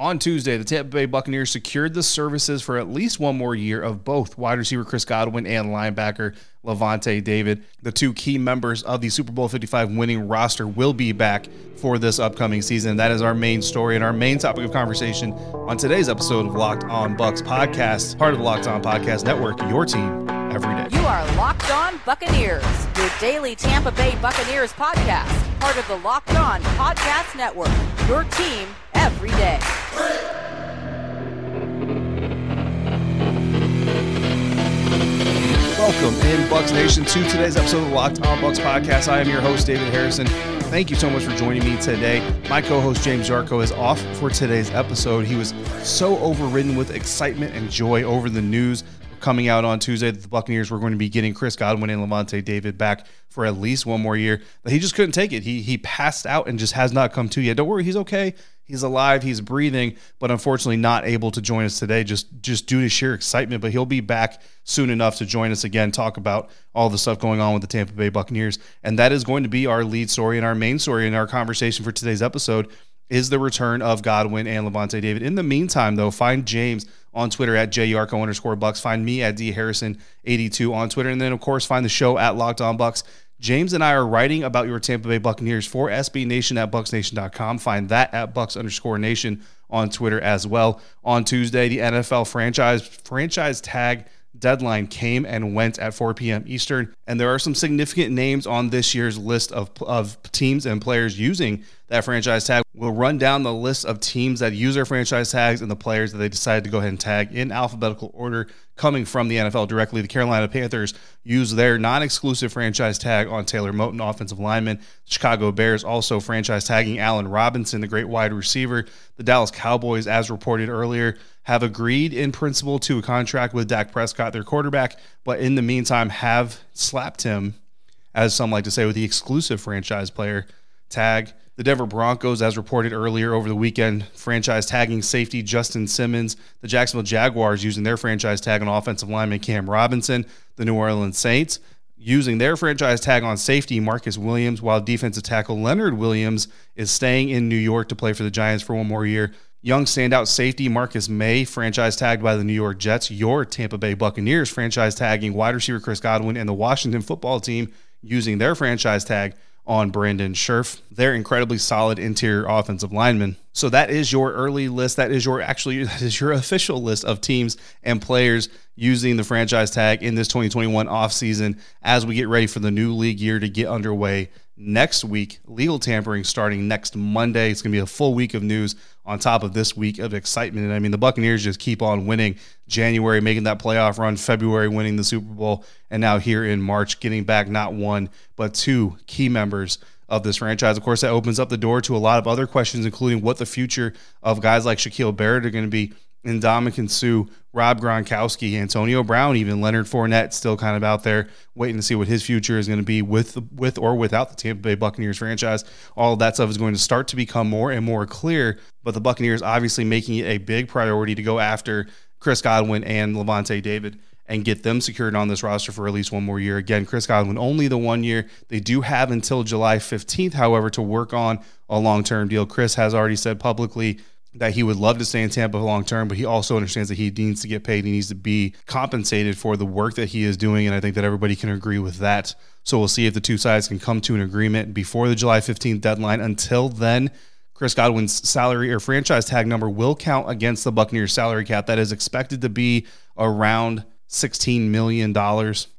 On Tuesday, the Tampa Bay Buccaneers secured the services for at least one more year of both wide receiver Chris Godwin and linebacker Lavonte David. The two key members of the Super Bowl 55 winning roster will be back for this upcoming season. That is our main story and our main topic of conversation on today's episode of Locked On Bucs podcast, part of the Locked On Podcast Network, your team every day. You are Locked On Buccaneers, your daily Tampa Bay Buccaneers podcast, part of the Locked On Podcast Network, your team every day. Welcome in Bucs Nation to today's episode of the Locked On Bucs podcast. I am your host David Harrison. Thank you so much for joining me today. My co-host James Yarcho is off for today's episode. He was so overridden with excitement and joy over the news coming out on Tuesday that the Buccaneers were going to be getting Chris Godwin and Lavonte David back for at least one more year. But he just couldn't take it. He he passed out and just has not come to yet. Don't worry, he's okay. He's alive, he's breathing, but unfortunately not able to join us today just just due to sheer excitement. But he'll be back soon enough to join us again, talk about all the stuff going on with the Tampa Bay Buccaneers. And that is going to be our lead story and our main story in our conversation for today's episode is the return of Godwin and Lavonte David. In the meantime, though, find James on Twitter at JYarcho underscore bucs. Find me at D Harrison 82 on Twitter. And then, of course, find the show at Locked On Bucs. James and I are writing about your Tampa Bay Buccaneers for SB Nation at BucsNation.com. Find that at bucs underscore Nation on Twitter as well. On Tuesday, the NFL franchise franchise tag deadline came and went at 4 p.m. Eastern, and there are some significant names on this year's list of, of teams and players using that franchise tag. We'll run down the list of teams that use their franchise tags and the players that they decided to go ahead and tag in alphabetical order coming from the NFL directly. The Carolina Panthers use their non exclusive franchise tag on Taylor Moton, offensive lineman. Chicago Bears also franchise tagging Allen Robinson, the great wide receiver. The Dallas Cowboys, as reported earlier, have agreed in principle to a contract with Dak Prescott, their quarterback, but in the meantime have slapped him, as some like to say, with the exclusive franchise player tag. The Denver Broncos, as reported earlier over the weekend, franchise tagging safety Justin Simmons. The Jacksonville Jaguars using their franchise tag on offensive lineman Cam Robinson. The New Orleans Saints using their franchise tag on safety Marcus Williams, while defensive tackle Leonard Williams is staying in New York to play for the Giants for one more year. Young standout safety Marcus Maye, franchise tagged by the New York Jets. Your Tampa Bay Buccaneers, franchise tagging wide receiver Chris Godwin and the Washington football team using their franchise tag on Brandon Scherff. They're incredibly solid interior offensive linemen. So that is your early list. That is your actually that is your official list of teams and players using the franchise tag in this 2021 offseason as we get ready for the new league year to get underway next week. Legal tampering starting next Monday. It's going to be a full week of news on top of this week of excitement. And I mean, the Buccaneers just keep on winning. January making that playoff run, February winning the Super Bowl, and now here in March getting back not one, but two key members of this franchise. Of course, that opens up the door to a lot of other questions, including what the future of guys like Shaquil Barrett are going to be and Ndamukong Suh, Rob Gronkowski, Antonio Brown, even Leonard Fournette, still kind of out there waiting to see what his future is going to be with with or without the Tampa Bay Buccaneers franchise. All of that stuff is going to start to become more and more clear. But the Buccaneers obviously making it a big priority to go after Chris Godwin and Lavonte David and get them secured on this roster for at least one more year. Again, Chris Godwin only the one year. They do have until July 15th, however, to work on a long term deal. Chris has already said publicly that he would love to stay in Tampa long term, but he also understands that he needs to get paid. He needs to be compensated for the work that he is doing. And I think that everybody can agree with that. So we'll see if the two sides can come to an agreement before the July 15th deadline. Until then, Chris Godwin's salary or franchise tag number will count against the Buccaneers salary cap. That is expected to be around $16 million,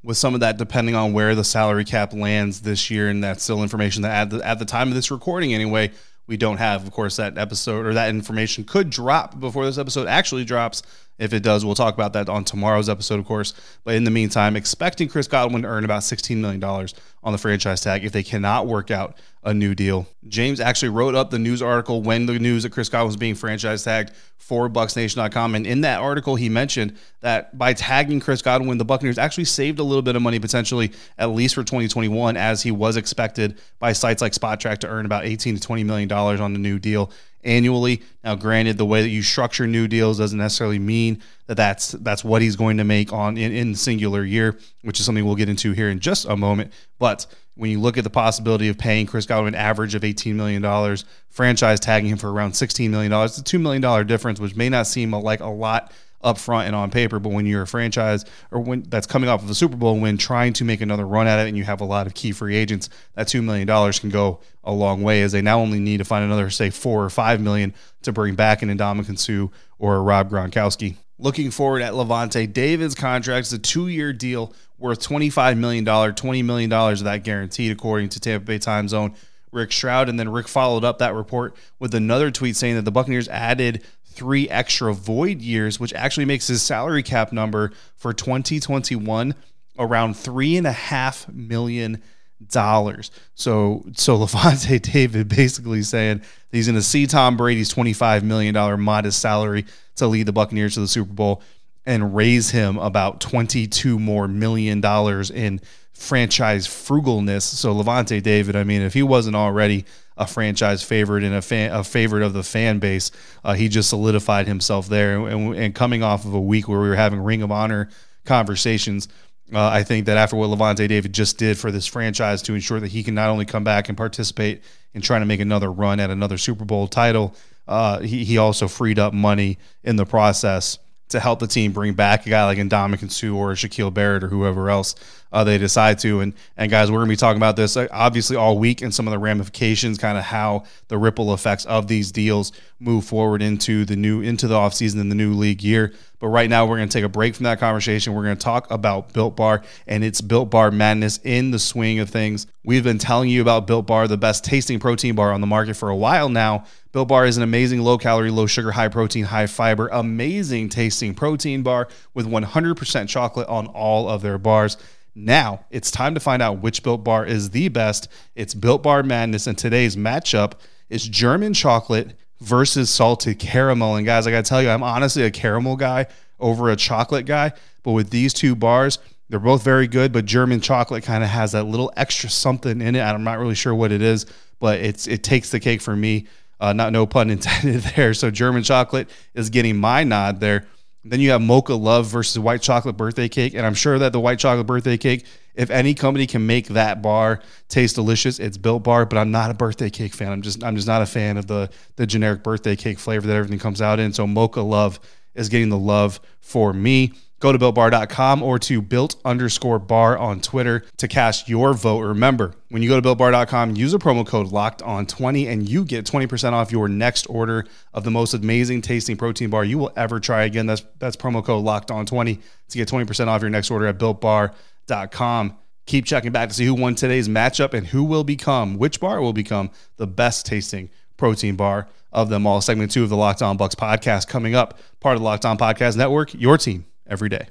with some of that depending on where the salary cap lands this year. And that's still information that at the, at the time of this recording, anyway, we don't have. Of course, that episode or that information could drop before this episode actually drops. If it does, we'll talk about that on tomorrow's episode, of course. But in the meantime, expecting Chris Godwin to earn about $16 million on the franchise tag if they cannot work out a new deal. James actually wrote up the news article when the news that Chris Godwin was being franchise tagged for BucsNation.com. And in that article, he mentioned that by tagging Chris Godwin, the Buccaneers actually saved a little bit of money potentially, at least for 2021, as he was expected by sites like Spotrac to earn about 18 to 20 million dollars on the new deal annually. Now, granted, the way that you structure new deals doesn't necessarily mean that that's that's what he's going to make on in, in singular year, which is something we'll get into here in just a moment. But when you look at the possibility of paying Chris Godwin an average of $18 million, franchise tagging him for around $16 million, it's a $2 million difference, which may not seem like a lot up front and on paper, but when you're a franchise or when that's coming off of a Super Bowl when trying to make another run at it and you have a lot of key free agents, that $2 million can go a long way as they now only need to find another, say, four or five million to bring back an Ndamukong Suh or a Rob Gronkowski. Looking forward at Lavonte, David's contract is a two-year deal worth $25 million, $20 million of that guaranteed, according to Tampa Bay Times' own. Rick Stroud. And then Rick followed up that report with another tweet saying that the Buccaneers added three extra void years, which actually makes his salary cap number for 2021 around three and a half million dollars. So so Lavonte David basically saying he's going to see Tom Brady's 25 million dollar modest salary to lead the Buccaneers to the Super Bowl and raise him about 22 more million dollars in franchise frugalness. So Lavonte David, I mean, if he wasn't already a franchise favorite and a fan, a favorite of the fan base. Uh, he just solidified himself there. And, and, coming off of a week where we were having Ring of Honor conversations, uh, I think that after what Lavonte David just did for this franchise to ensure that he can not only come back and participate in trying to make another run at another Super Bowl title, uh, he, he also freed up money in the process to help the team bring back a guy like Ndamukong Suh or Shaquil Barrett or whoever else uh, they decide to. And and guys, we're gonna be talking about this uh, obviously all week and some of the ramifications, kind of how the ripple effects of these deals move forward into the new into the offseason and the new league year. But right now, we're going to take a break from that conversation. We're going to talk about Built Bar and its Built Bar madness in the swing of things. We've been telling you about Built Bar, the best tasting protein bar on the market for a while now. Built Bar is an amazing low calorie, low sugar, high protein, high fiber, amazing tasting protein bar with 100% chocolate on all of their bars. Now it's time to find out which Built Bar is the best. It's Built Bar Madness, and today's matchup is German chocolate versus salted caramel. And guys, I got to tell you, I'm honestly a caramel guy over a chocolate guy. But with these two bars, they're both very good, but German chocolate kind of has that little extra something in it. I'm not really sure what it is, but it's it takes the cake for me. Uh, not no pun intended there. So German chocolate is getting my nod there. Then you have mocha love versus white chocolate birthday cake. And I'm sure that the white chocolate birthday cake, if any company can make that bar taste delicious, it's built bar. But I'm not a birthday cake fan. I'm just I'm just not a fan of the the generic birthday cake flavor that everything comes out in. So mocha love is getting the love for me. Go to builtbar.com or to built underscore bar on Twitter to cast your vote. Remember, when you go to builtbar.com, use a promo code locked on 20 and you get 20% off your next order of the most amazing tasting protein bar you will ever try. Again, that's that's promo code locked on 20 to get 20% off your next order at builtbar.com. Keep checking back to see who won today's matchup and who will become, which bar will become the best tasting protein bar of them all. Segment two of the Locked On Bucs podcast coming up, part of the Locked On Podcast Network, your team every day.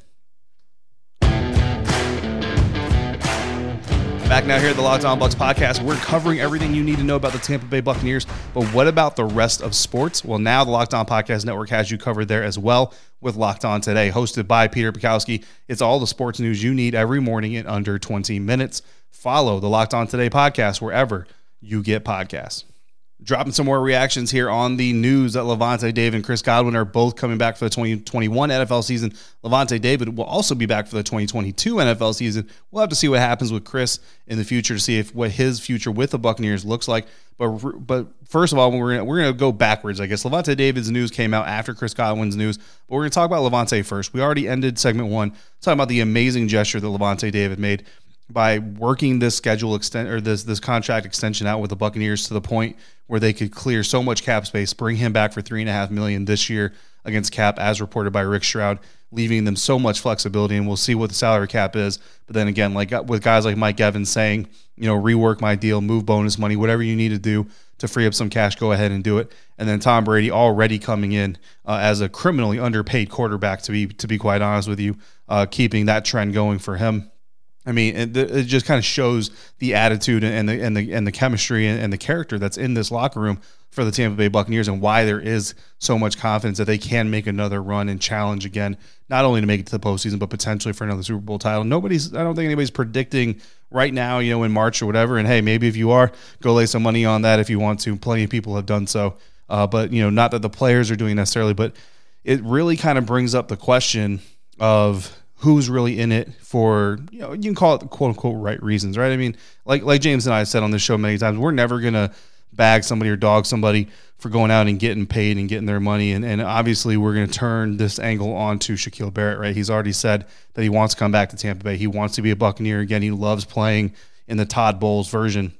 Back now here at the Locked On Bucs podcast, we're covering everything you need to know about the Tampa Bay Buccaneers. But what about the rest of sports? Well, now the Locked On Podcast Network has you covered there as well with Locked On Today, hosted by Peter Bukowski. It's all the sports news you need every morning in under 20 minutes. Follow the Locked On Today podcast wherever you get podcasts dropping some more reactions here on the news that Lavonte David and Chris Godwin are both coming back for the 2021 NFL season. Lavonte David will also be back for the 2022 NFL season. We'll have to see what happens with Chris in the future to see if what his future with the Buccaneers looks like. But but first of all, we're gonna we're gonna go backwards. I guess Lavonte David's news came out after Chris Godwin's news, but we're gonna talk about Lavonte first. We already ended segment one talking about the amazing gesture that Lavonte David made by working this schedule extent or this this contract extension out with the Buccaneers to the point where they could clear so much cap space, bring him back for three and a half million this year against cap, as reported by Rick Stroud, leaving them so much flexibility. And we'll see what the salary cap is. But then again, like with guys like Mike Evans saying, you know, rework my deal, move bonus money, whatever you need to do to free up some cash, go ahead and do it. And then Tom Brady already coming in uh, as a criminally underpaid quarterback, to be to be quite honest with you, uh, keeping that trend going for him. I mean, it, it, just kind of shows the attitude and the and the and the chemistry and, and, the character that's in this locker room for the Tampa Bay Buccaneers and why there is so much confidence that they can make another run and challenge again, not only to make it to the postseason but potentially for another Super Bowl title. Nobody's, I don't think anybody's predicting right now, you know, in March or whatever. And hey, maybe if you are, go lay some money on that if you want to. Plenty of people have done so Uh, but you know, not that the players are doing necessarily, but it really kind of brings up the question of who's really in it for you know you can call it quote unquote right reasons, right? I mean, like like James and I said on this show many times, we're never gonna bag somebody or dog somebody for going out and getting paid and getting their money. And, and obviously, we're going to turn this angle onto Shaquil Barrett, right? He's already said that he wants to come back to Tampa Bay. He wants to be a Buccaneer again. He loves playing in the Todd Bowles version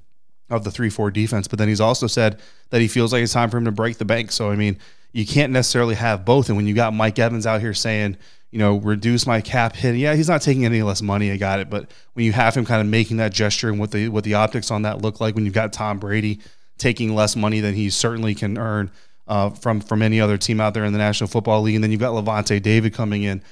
of the 3 4 defense. But then he's also said that he feels like it's time for him to break the bank. So, I mean, you can't necessarily have both. And when you got Mike Evans out here saying, you know, reduce my cap hit. Yeah, he's not taking any less money. I got it. But when you have him kind of making that gesture and what the what the optics on that look like, when you've got Tom Brady taking less money than he certainly can earn uh, from from any other team out there in the National Football League. And then you've got Lavonte David coming in.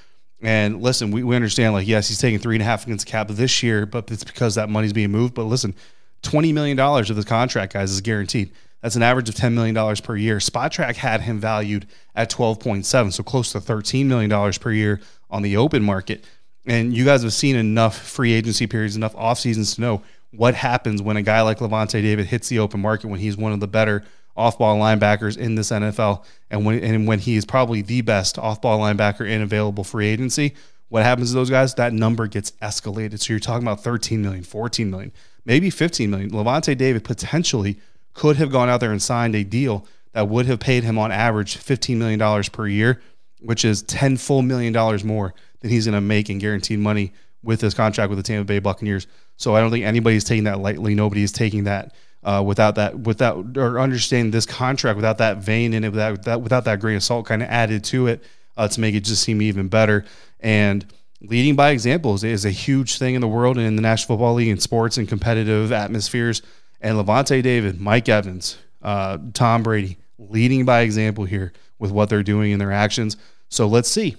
And listen, we, we understand like yes, he's taking three and a half against the cap this year, but it's because that money's being moved. But listen, twenty million dollars of this contract, guys, is guaranteed. That's an average of ten million dollars per year. Spotrac had him valued at twelve point seven, so close to thirteen million dollars per year on the open market. And you guys have seen enough free agency periods, enough off seasons to know what happens when a guy like Lavonte David hits the open market when he's one of the better off-ball linebackers in this NFL, and when and when he is probably the best off-ball linebacker in available free agency. What happens to those guys? That number gets escalated. So you're talking about 13 million, 14 million, maybe 15 million. Lavonte David potentially could have gone out there and signed a deal that would have paid him on average $15 million per year, which is 10 full million dollars more than he's going to make in guaranteed money with his contract with the Tampa Bay Buccaneers. So I don't think anybody's taking that lightly. Nobody's taking that uh, without that, without or understanding this contract without that vein in it, without that, without that grain of salt kind of added to it uh, to make it just seem even better. And leading by examples is a huge thing in the world and in the National Football League and sports and competitive atmospheres. And Lavonte David, Mike Evans, uh, Tom Brady, leading by example here with what they're doing in their actions. So let's see.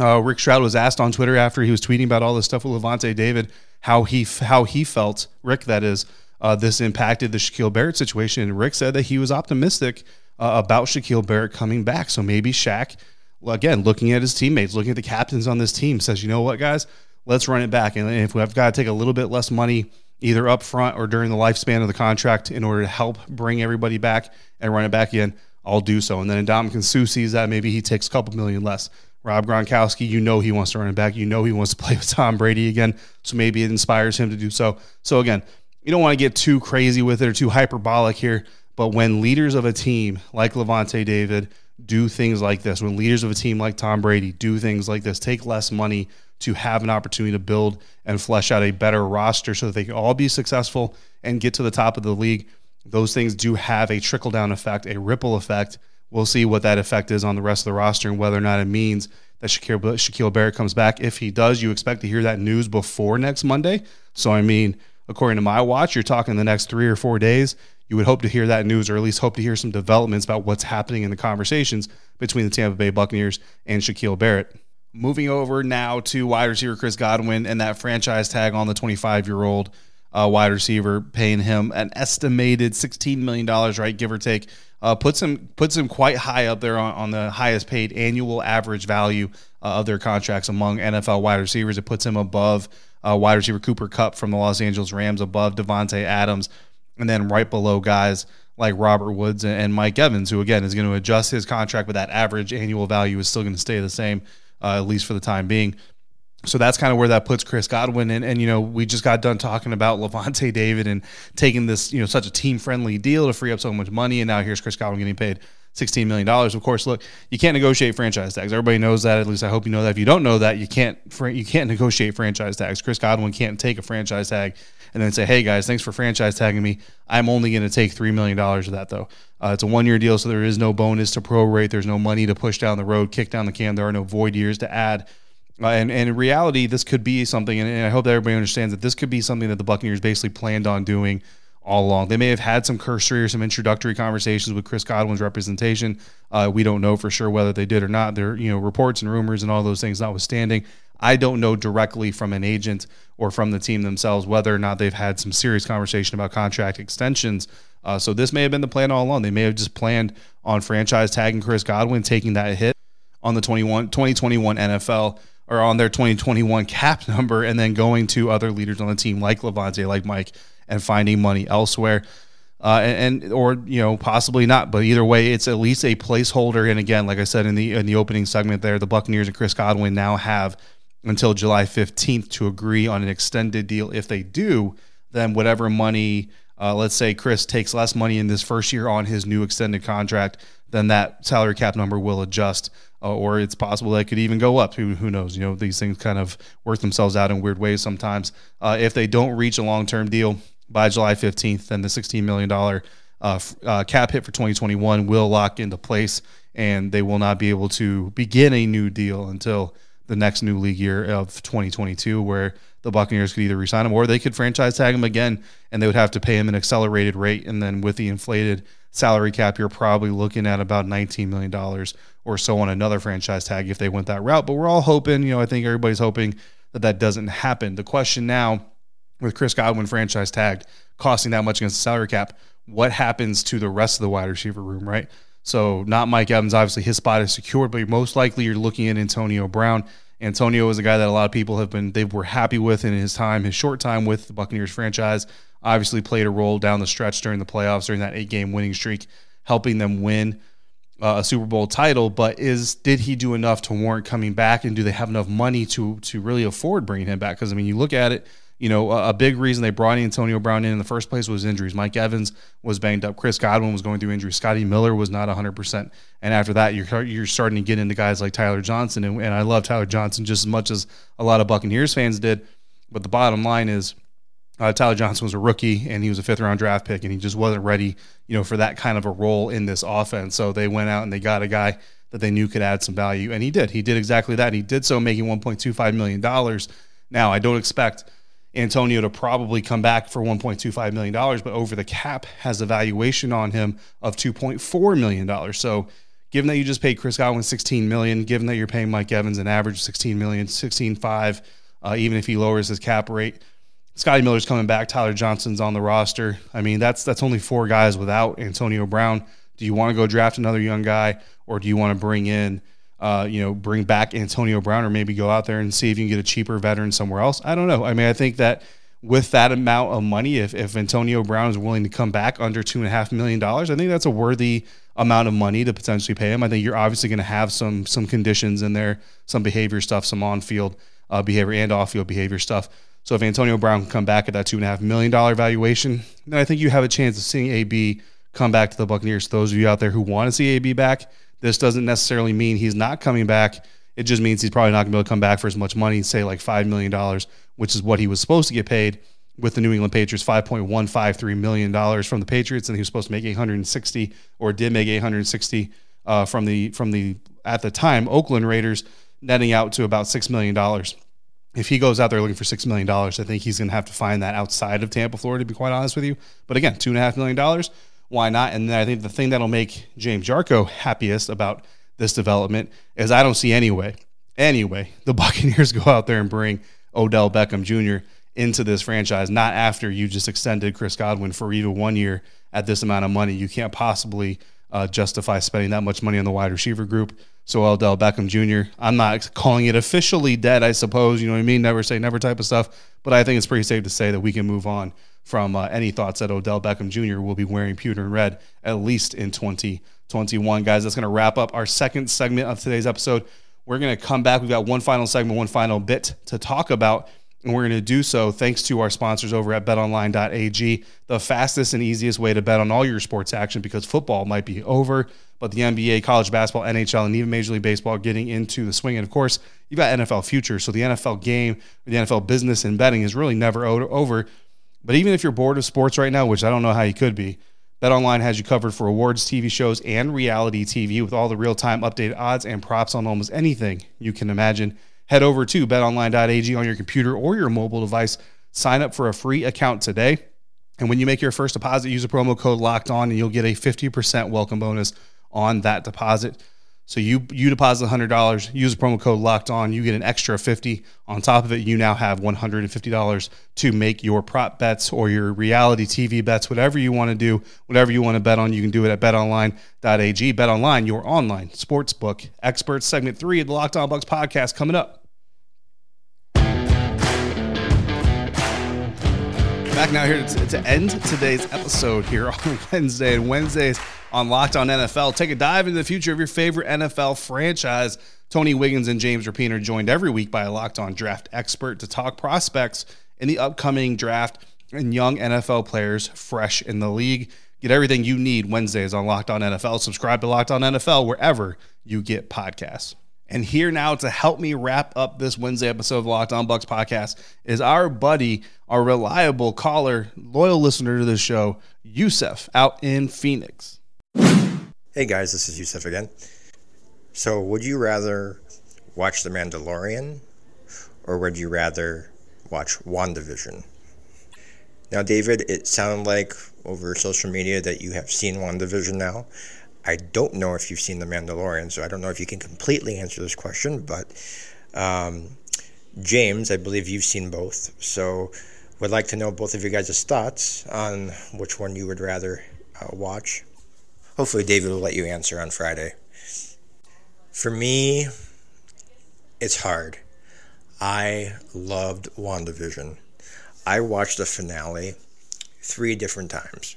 Uh, Rick Stroud was asked on Twitter after he was tweeting about all this stuff with Lavonte David how he how he felt Rick that is uh, this impacted the Shaquil Barrett situation. And Rick said that he was optimistic uh, about Shaquil Barrett coming back. So maybe Shaq, again, looking at his teammates, looking at the captains on this team, says, you know what, guys, let's run it back. And if we've got to take a little bit less money either up front or during the lifespan of the contract in order to help bring everybody back and run it back again, I'll do so. And then Ndamukong Suh sees that maybe he takes a couple million less. Rob Gronkowski, you know he wants to run it back. You know he wants to play with Tom Brady again. So maybe it inspires him to do so. So again, you don't want to get too crazy with it or too hyperbolic here. But when leaders of a team like Lavonte David do things like this, when leaders of a team like Tom Brady do things like this, take less money to have an opportunity to build and flesh out a better roster so that they can all be successful and get to the top of the league, those things do have a trickle down effect, a ripple effect We'll see what that effect is on the rest of the roster and whether or not it means that Shaquil, Shaquil Barrett comes back. If he does, you expect to hear that news before next Monday. So, I mean, according to my watch, you're talking the next three or four days. You would hope to hear that news or at least hope to hear some developments about what's happening in the conversations between the Tampa Bay Buccaneers and Shaquil Barrett. Moving over now to wide receiver Chris Godwin and that franchise tag on the 25 year old uh, wide receiver, paying him an estimated $16 million, right, give or take uh, puts him puts him quite high up there on, on the highest paid annual average value uh, of their contracts among NFL wide receivers. It puts him above uh, wide receiver Cooper Kupp from the Los Angeles Rams, above Davante Adams, and then right below guys like Robert Woods and Mike Evans, who again is going to adjust his contract, but that average annual value is still going to stay the same, uh, at least for the time being. So that's kind of where that puts Chris Godwin. And, and, you know, we just got done talking about Lavonte David and taking this, you know, such a team friendly deal to free up so much money. And now here's Chris Godwin getting paid $16 million. Of course, look, you can't negotiate franchise tags. Everybody knows that. At least I hope you know that. If you don't know that, you can't, you can't negotiate franchise tags. Chris Godwin can't take a franchise tag and then say, hey guys, thanks for franchise tagging me. I'm only going to take $3 million of that though. Uh, it's a one year deal, so there is no bonus to prorate. There's no money to push down the road, kick down the can. There are no void years to add uh, and, and in reality, this could be something, and, and I hope that everybody understands that this could be something that the Buccaneers basically planned on doing all along. They may have had some cursory or some introductory conversations with Chris Godwin's representation. Uh, we don't know for sure whether they did or not. There, you know, reports and rumors and all those things notwithstanding. I don't know directly from an agent or from the team themselves whether or not they've had some serious conversation about contract extensions. Uh, so this may have been the plan all along. They may have just planned on franchise tagging Chris Godwin, taking that hit on the 21, 2021 NFL or on their 2021 cap number and then going to other leaders on the team like Lavonte, like Mike, and finding money elsewhere. uh, and, and, or you know possibly not. But either way, it's at least a placeholder. And again, like I said in the in the opening segment, there the Buccaneers and Chris Godwin now have until July fifteenth to agree on an extended deal. If they do, then whatever money, uh, let's say Chris takes less money in this first year on his new extended contract, then that salary cap number will adjust. Uh, or it's possible that it could even go up. Who, who knows? You know, these things kind of work themselves out in weird ways sometimes. Uh, if they don't reach a long term deal, by July 15th, then the $16 million uh, uh, cap hit for 2021 will lock into place, and they will not be able to begin a new deal until the next new league year of 2022, where the Buccaneers could either resign him or they could franchise tag him again, and they would have to pay him an accelerated rate. And then with the inflated salary cap, you're probably looking at about $19 million or so on another franchise tag if they went that route. But we're all hoping, you know, I think everybody's hoping that that doesn't happen. The question now with Chris Godwin franchise tagged, costing that much against the salary cap, what happens to the rest of the wide receiver room, right? So not Mike Evans, obviously his spot is secured, but most likely you're looking at Antonio Brown. Antonio is a guy that a lot of people have been they were happy with in his time, his short time with the Buccaneers franchise. Obviously played a role down the stretch during the playoffs during that eight game winning streak, helping them win uh, a Super Bowl title. But is did he do enough to warrant coming back, and do they have enough money to to really afford bringing him back? Because I mean, you look at it you know, a, big reason they brought Antonio Brown in in the first place was injuries. Mike Evans was banged up. Chris Godwin was going through injuries. Scotty Miller was not 100%. And after that, you're, you're starting to get into guys like Tyler Johnson. And, and I love Tyler Johnson just as much as a lot of Buccaneers fans did. But the bottom line is, uh, Tyler Johnson was a rookie and he was a fifth round draft pick and he just wasn't ready, you know, for that kind of a role in this offense. So they went out and they got a guy that they knew could add some value, and he did. He did exactly that. He did so, making 1.25 million dollars. Now I don't expect Antonio to probably come back for $1.25 million, but over the cap has a valuation on him of $2.4 million. So given that you just paid Chris Godwin 16 million, given that you're paying Mike Evans an average of 16 million, 16.5, uh, even if he lowers his cap rate, Scotty Miller's coming back. Tyler Johnson's on the roster. I mean, that's that's only four guys without Antonio Brown. Do you want to go draft another young guy, or do you want to bring in uh, you know, bring back Antonio Brown or maybe go out there and see if you can get a cheaper veteran somewhere else. I don't know. I mean, I think that with that amount of money, if, if Antonio Brown is willing to come back under two and a half million dollars, I think that's a worthy amount of money to potentially pay him. I think you're obviously going to have some some conditions in there, some behavior stuff, some on field uh, behavior and off field behavior stuff. So if Antonio Brown can come back at that two and a half million dollar valuation, then I think you have a chance of seeing AB come back to the Buccaneers. Those of you out there who want to see AB back, this doesn't necessarily mean he's not coming back. It just means he's probably not going to be able to come back for as much money, say like $5 million, which is what he was supposed to get paid with the New England Patriots, $5.153 million from the Patriots. And he was supposed to make 860 or did make 860 uh, from the, from the, at the time, Oakland Raiders, netting out to about $6 million. If he goes out there looking for $6 million, I think he's going to have to find that outside of Tampa, Florida, to be quite honest with you. But again, $2.5 million why not? And then I think the thing that'll make James Yarcho happiest about this development is I don't see anyway, anyway, the Buccaneers go out there and bring Odell Beckham Jr. into this franchise, not after you just extended Chris Godwin for even one year at this amount of money. You can't possibly uh, justify spending that much money on the wide receiver group. So Odell Beckham Jr. I'm not calling it officially dead, I suppose. You know what I mean? Never say never type of stuff. But I think it's pretty safe to say that we can move on from uh, any thoughts that Odell Beckham Jr. will be wearing pewter and red at least in 2021. Guys, that's going to wrap up our second segment of today's episode. We're going to come back. We've got one final segment, one final bit to talk about. And we're going to do so thanks to our sponsors over at betonline.ag, the fastest and easiest way to bet on all your sports action because football might be over, but the NBA, college basketball, NHL, and even Major League Baseball getting into the swing. And of course, you've got NFL futures. So the NFL game, the NFL business and betting is really never over. But even if you're bored of sports right now, which I don't know how you could be, BetOnline has you covered for awards, TV shows, and reality TV with all the real-time updated odds and props on almost anything you can imagine. Head over to betonline.ag on your computer or your mobile device. Sign up for a free account today. And when you make your first deposit, use a promo code locked on and you'll get a 50% welcome bonus on that deposit. So you you deposit $100, use the promo code locked on, you get an extra 50. On top of it, you now have $150 to make your prop bets or your reality TV bets, whatever you want to do, whatever you want to bet on, you can do it at betonline.ag. BetOnline, your online sportsbook experts. Segment 3 of the Locked On Bucs podcast coming up. Back now here to, to end today's episode here on Wednesday and Wednesdays on Locked On NFL. Take a dive into the future of your favorite NFL franchise. Tony Wiggins and James Rapien are joined every week by a Locked On draft expert to talk prospects in the upcoming draft and young NFL players fresh in the league. Get everything you need Wednesdays on Locked On NFL. Subscribe to Locked On NFL wherever you get podcasts. And here now to help me wrap up this Wednesday episode of Locked On Bucs podcast is our buddy, our reliable caller, loyal listener to the show, Yusef, out in Phoenix. Hey guys, this is Yusef again. So, would you rather watch The Mandalorian or would you rather watch WandaVision? Now, David, it sounded like over social media that you have seen WandaVision now. I don't know if you've seen The Mandalorian, so I don't know if you can completely answer this question, but um, James, I believe you've seen both. So would like to know both of you guys' thoughts on which one you would rather uh, watch. Hopefully, David will let you answer on Friday. For me, it's hard. I loved WandaVision. I watched the finale three different times.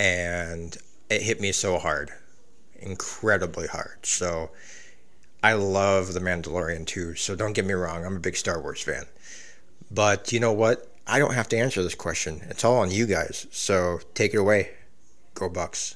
And it hit me so hard, incredibly hard. So I love The Mandalorian too. So don't get me wrong, I'm a big Star Wars fan. But you know what? I don't have to answer this question. It's all on you guys. So take it away. Go Bucs.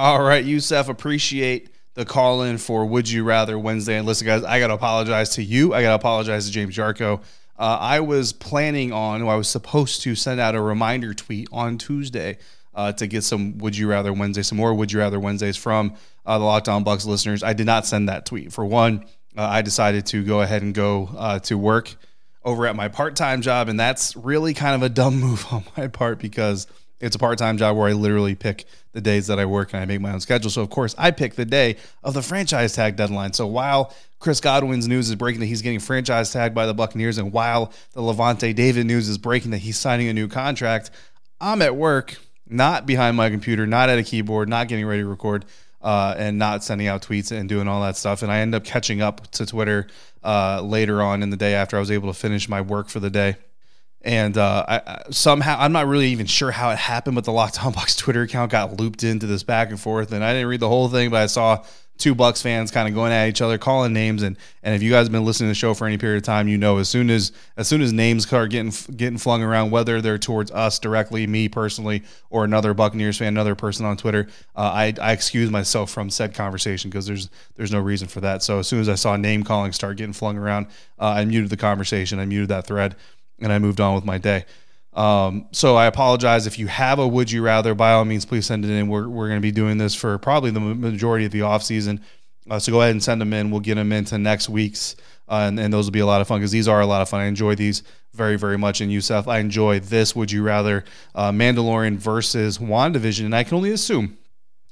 All right, Yusef, appreciate the call in for Would You Rather Wednesday. And listen, guys, I got to apologize to you. I got to apologize to James Yarcho. Uh, I was planning on, I was supposed to send out a reminder tweet on Tuesday uh, to get some Would You Rather Wednesday, some more Would You Rather Wednesdays from uh, the Locked On Bucs listeners. I did not send that tweet. For one, uh, I decided to go ahead and go uh, to work over at my part time job, and that's really kind of a dumb move on my part because it's a part time job where I literally pick the days that I work and I make my own schedule. So, of course, I pick the day of the franchise tag deadline. So, while Chris Godwin's news is breaking that he's getting franchise tagged by the Buccaneers, and while the Lavonte David news is breaking that he's signing a new contract, I'm at work not behind my computer, not at a keyboard, not getting ready to record, uh, and not sending out tweets and doing all that stuff. And I end up catching up to Twitter uh, later on in the day after I was able to finish my work for the day. And uh, I, I, somehow, I'm not really even sure how it happened, but the Locked On Bucs Twitter account got looped into this back and forth. And I didn't read the whole thing, but I saw two Bucs fans kind of going at each other, calling names, and and if you guys have been listening to the show for any period of time, you know as soon as as soon as names start getting getting flung around, whether they're towards us directly, me personally, or another Buccaneers fan, another person on Twitter, uh, I I excuse myself from said conversation because there's there's no reason for that. So as soon as I saw name calling start getting flung around, uh, I muted the conversation, I muted that thread, and I moved on with my day. Um, so I apologize if you have a would you rather. By all means, please send it in. We're, we're going to be doing this for probably the majority of the off season. Uh, so go ahead and send them in. We'll get them into next week's, uh, and, and those will be a lot of fun because these are a lot of fun. I enjoy these very, very much. And Yusef, I enjoy this. Would you rather uh, Mandalorian versus WandaVision? And I can only assume.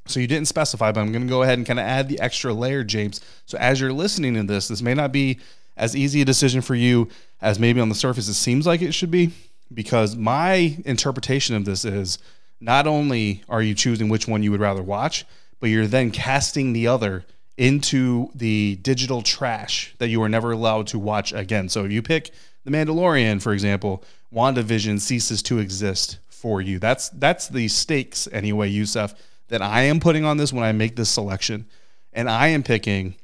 So you didn't specify, but I'm going to go ahead and kind of add the extra layer, James. So as you're listening to this, this may not be as easy a decision for you as maybe on the surface it seems like it should be because my interpretation of this is not only are you choosing which one you would rather watch, but you're then casting the other into the digital trash that you are never allowed to watch again. So if you pick The Mandalorian, for example, WandaVision ceases to exist for you. That's that's the stakes anyway, Yusef, that I am putting on this when I make this selection. And I am picking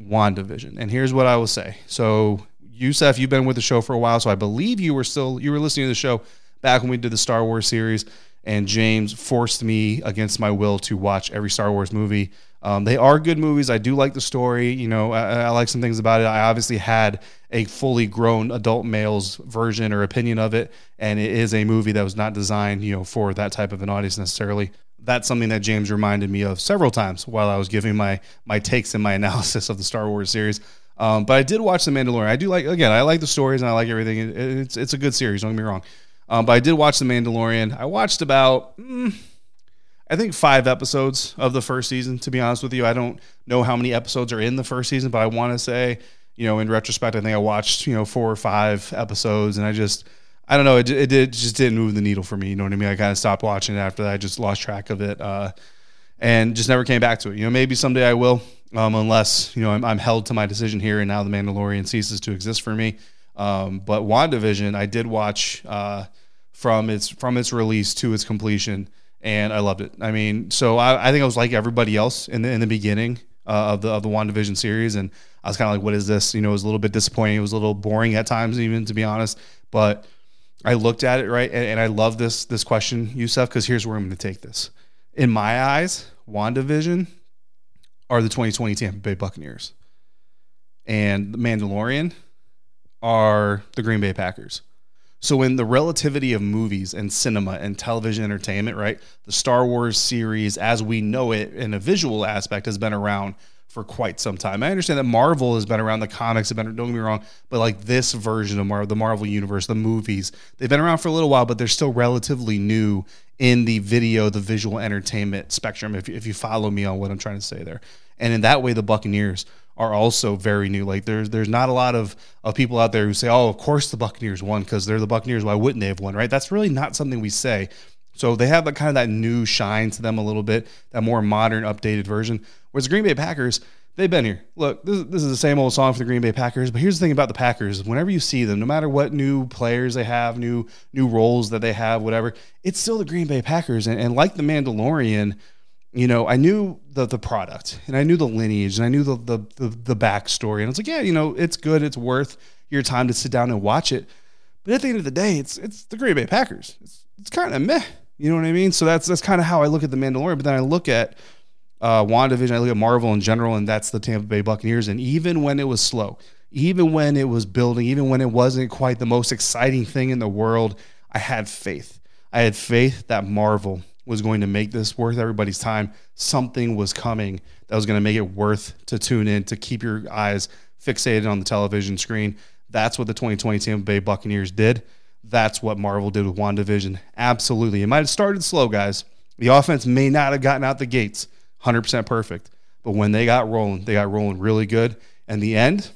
WandaVision. And here's what I will say. So Yusef, you've been with the show for a while, so I believe you were still you were listening to the show back when we did the Star Wars series, and James forced me against my will to watch every Star Wars movie. Um, they are good movies. I do like the story. You know, I, I, like some things about it. I obviously had a fully grown adult male's version or opinion of it, and it is a movie that was not designed, you know, for that type of an audience necessarily. That's something that James reminded me of several times while I was giving my my takes and my analysis of the Star Wars series. Um, but I did watch The Mandalorian. I do like again. I like the stories and I like everything. It, it's it's a good series. Don't get me wrong. Um, but I did watch The Mandalorian. I watched about mm, I think five episodes of the first season. To be honest with you, I don't know how many episodes are in the first season, but I want to say, you know, in retrospect, I think I watched you know four or five episodes, and I just I don't know. It, it did just didn't move the needle for me. You know what I mean? I kind of stopped watching it after that. I just lost track of it. Uh, and just never came back to it. You know, maybe someday I will, um, unless you know I'm, I'm, held to my decision here, and now the Mandalorian ceases to exist for me. Um, but WandaVision, I did watch uh, from its from its release to its completion, and I loved it. I mean, so I, I think I was like everybody else in the in the beginning uh, of the of the WandaVision series, and I was kind of like, "What is this?" You know, it was a little bit disappointing. It was a little boring at times, even to be honest. But I looked at it right, and, and I love this this question, Yusef, because here's where I'm going to take this. In my eyes, WandaVision are the 2020 Tampa Bay Buccaneers, and the Mandalorian are the Green Bay Packers. So, in the relativity of movies and cinema and television entertainment, right, the Star Wars series as we know it in a visual aspect has been around for quite some time. I understand that Marvel has been around, the comics have been, don't get me wrong, but like this version of Marvel, the Marvel universe, the movies, they've been around for a little while, but they're still relatively new in the video, the visual entertainment spectrum, if, if you follow me on what I'm trying to say there. And in that way, the Buccaneers are also very new. Like there's there's not a lot of, of people out there who say, oh, of course the Buccaneers won because they're the Buccaneers. Why wouldn't they have won? Right? That's really not something we say. So they have that kind of that new shine to them a little bit, that more modern, updated version. Whereas the Green Bay Packers, they've been here. Look, this, this is the same old song for the Green Bay Packers. But here's the thing about the Packers: whenever you see them, no matter what new players they have, new new roles that they have, whatever, it's still the Green Bay Packers. And, and like the Mandalorian you know, I knew the the product and I knew the lineage and I knew the the the, the backstory. And I was like, yeah, you know, it's good. It's worth your time to sit down and watch it. But at the end of the day, it's it's the Green Bay Packers. It's it's kind of meh. You know what I mean? So that's that's kind of how I look at the Mandalorian. But then I look at uh, WandaVision, I look at Marvel in general, and that's the Tampa Bay Buccaneers. And even when it was slow, even when it was building, even when it wasn't quite the most exciting thing in the world, I had faith. I had faith that Marvel was going to make this worth everybody's time. Something was coming that was going to make it worth to tune in, to keep your eyes fixated on the television screen. That's what the 2020 Tampa Bay Buccaneers did. That's what Marvel did with WandaVision. Absolutely. It might have started slow, guys. The offense may not have gotten out the gates 100% perfect, but when they got rolling, they got rolling really good. And the end,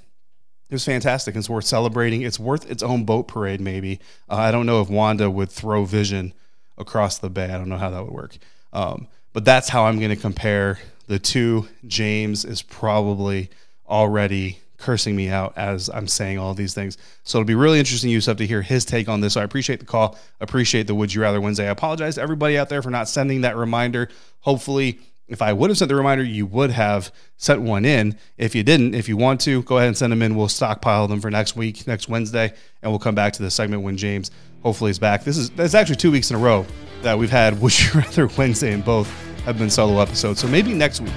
it was fantastic. It's worth celebrating. It's worth its own boat parade, maybe. Uh, I don't know if Wanda would throw Vision across the bay. I don't know how that would work. Um, but that's how I'm going to compare the two. James is probably already cursing me out as I'm saying all these things. So it'll be really interesting, Yusuf, to hear his take on this. So I appreciate the call. Appreciate the Would You Rather Wednesday. I apologize to everybody out there for not sending that reminder. Hopefully, if I would have sent the reminder, you would have sent one in. If you didn't, if you want to, go ahead and send them in. We'll stockpile them for next week, next Wednesday, and we'll come back to the segment when James hopefully is back. This is it's actually two weeks in a row that we've had Would You Rather Wednesday, and both have been solo episodes. So maybe next week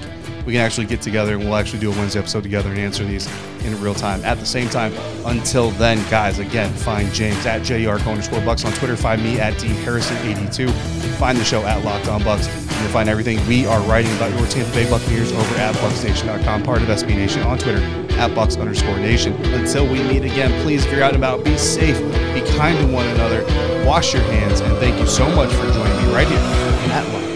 we can actually get together and we'll actually do a Wednesday episode together and answer these in real time at the same time. Until then, guys, again, find James at JYarcho underscore Bucs on Twitter. Find me at D Harrison82. Find the show at Locked On Bucs. You'll find everything we are writing about your Tampa Bay Buccaneers over at BucsNation.com, part of SB Nation on Twitter at Bucs underscore Nation. Until we meet again, please, if you're out and about, be safe, be kind to one another, wash your hands, and thank you so much for joining me right here at Locked